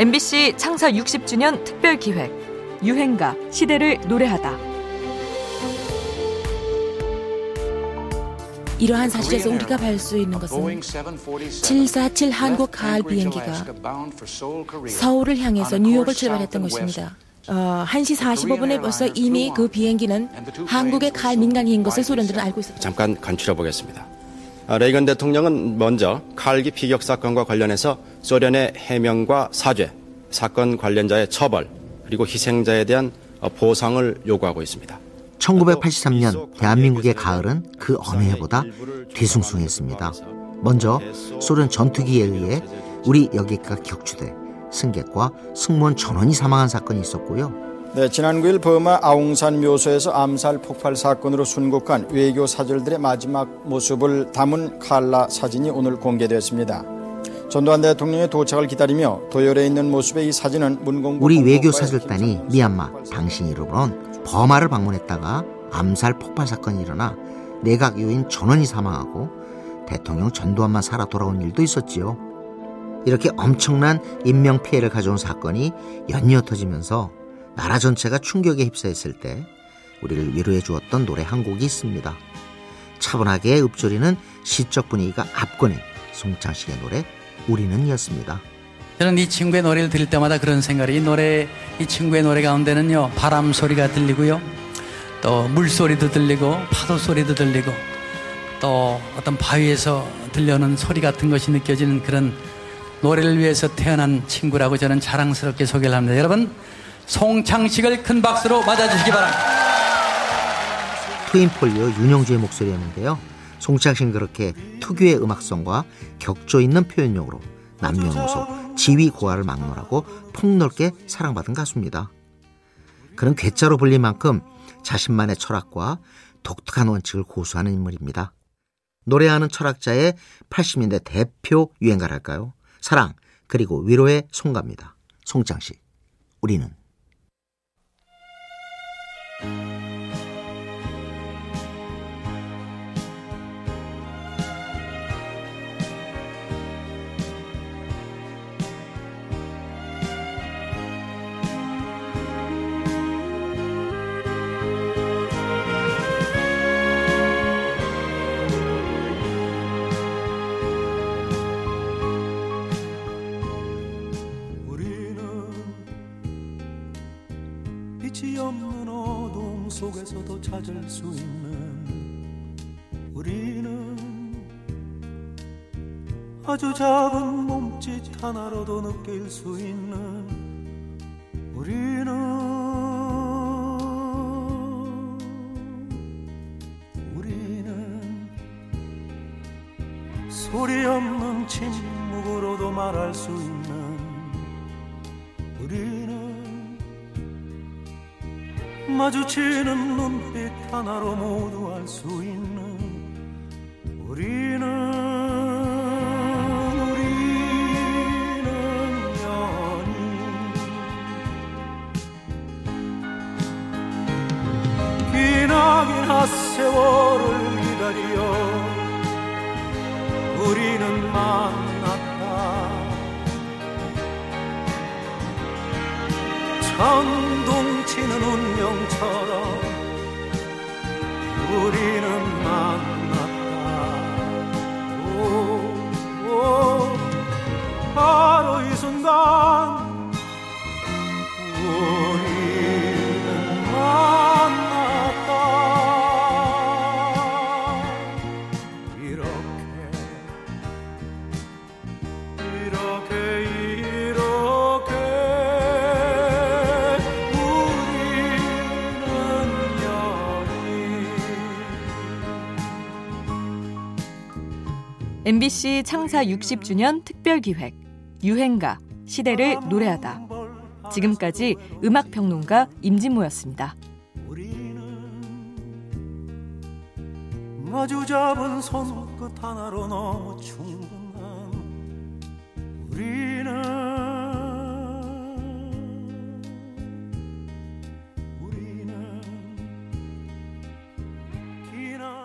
MBC 창사 60주년 특별 기획 유행가 시대를 노래하다. 이러한 사실에서 우리가 볼수 있는 것은 747 한국 가을 비행기가 서울을 향해서 뉴욕을 출발했던 것입니다. 어, 1시 45분에 벌써 이미 그 비행기는 한국의 가을 민간인 것을 소련들은 알고 있었다. 잠깐 간추려 보겠습니다. 아, 레이건 대통령은 먼저 칼기 피격 사건과 관련해서 소련의 해명과 사죄, 사건 관련자의 처벌, 그리고 희생자에 대한 보상을 요구하고 있습니다. 1983년 대한민국의 가을은 그 어느 해보다 뒤숭숭했습니다. 먼저 소련 전투기에 의해 우리 여객기가 격추돼 승객과 승무원 전원이 사망한 사건이 있었고요. 네, 지난 9일 버마 아웅산 묘소에서 암살 폭발 사건으로 순국한 외교 사절들의 마지막 모습을 담은 칼라 사진이 오늘 공개되었습니다. 전두환 대통령의 도착을 기다리며 도열해 있는 모습의 이 사진은 문공부 우리 외교 사절단이 미얀마 당신 이름으론 버마를 방문했다가 암살 폭발 사건이 일어나 내각 요인 전원이 사망하고 대통령 전두환만 살아 돌아온 일도 있었지요. 이렇게 엄청난 인명 피해를 가져온 사건이 연이어 터지면서 나라 전체가 충격에 휩싸였을 때 우리를 위로해 주었던 노래 한 곡이 있습니다. 차분하게 읊조리는 시적 분위기가 압권인 송창식의 노래 우리는이었습니다. 저는 이 친구의 노래를 들을 때마다 그런 생각이 이 노래 이 친구의 노래 가운데는요 바람 소리가 들리고요 또 물소리도 들리고 파도 소리도 들리고 또 어떤 바위에서 들려오는 소리 같은 것이 느껴지는 그런 노래를 위해서 태어난 친구라고 저는 자랑스럽게 소개를 합니다. 여러분 송창식을 큰 박수로 맞아주시기 바랍니다. 트윈폴리오 윤영주의 목소리였는데요. 송창식은 그렇게 특유의 음악성과 격조 있는 표현력으로 남녀노소 지위 고하를 막론하고 폭넓게 사랑받은 가수입니다. 그는 괴짜로 불릴 만큼 자신만의 철학과 독특한 원칙을 고수하는 인물입니다. 노래하는 철학자의 80년대 대표 유행가랄까요? 사랑 그리고 위로의 송가입니다. 송창식 우리는 빛이 없는 어둠 속에서도 찾을 수 있는 우리는 아주 작은 몸짓 하나로도 느낄 수 있는 우리는 우리는 소리 없는 침묵으로도 말할 수 있는 우리는 마주치는 눈빛 하나로 모두 알 수 있는 우리는 우리는 연인. 기나긴 핫세월을 기다려 우리는 만났다. 천둥 MBC 창사 60주년 특별 기획 유행가 시대를 노래하다. 지금까지 음악 평론가 임진모였습니다. 마주 잡은 손끝 하나로 너무 충분한 우리는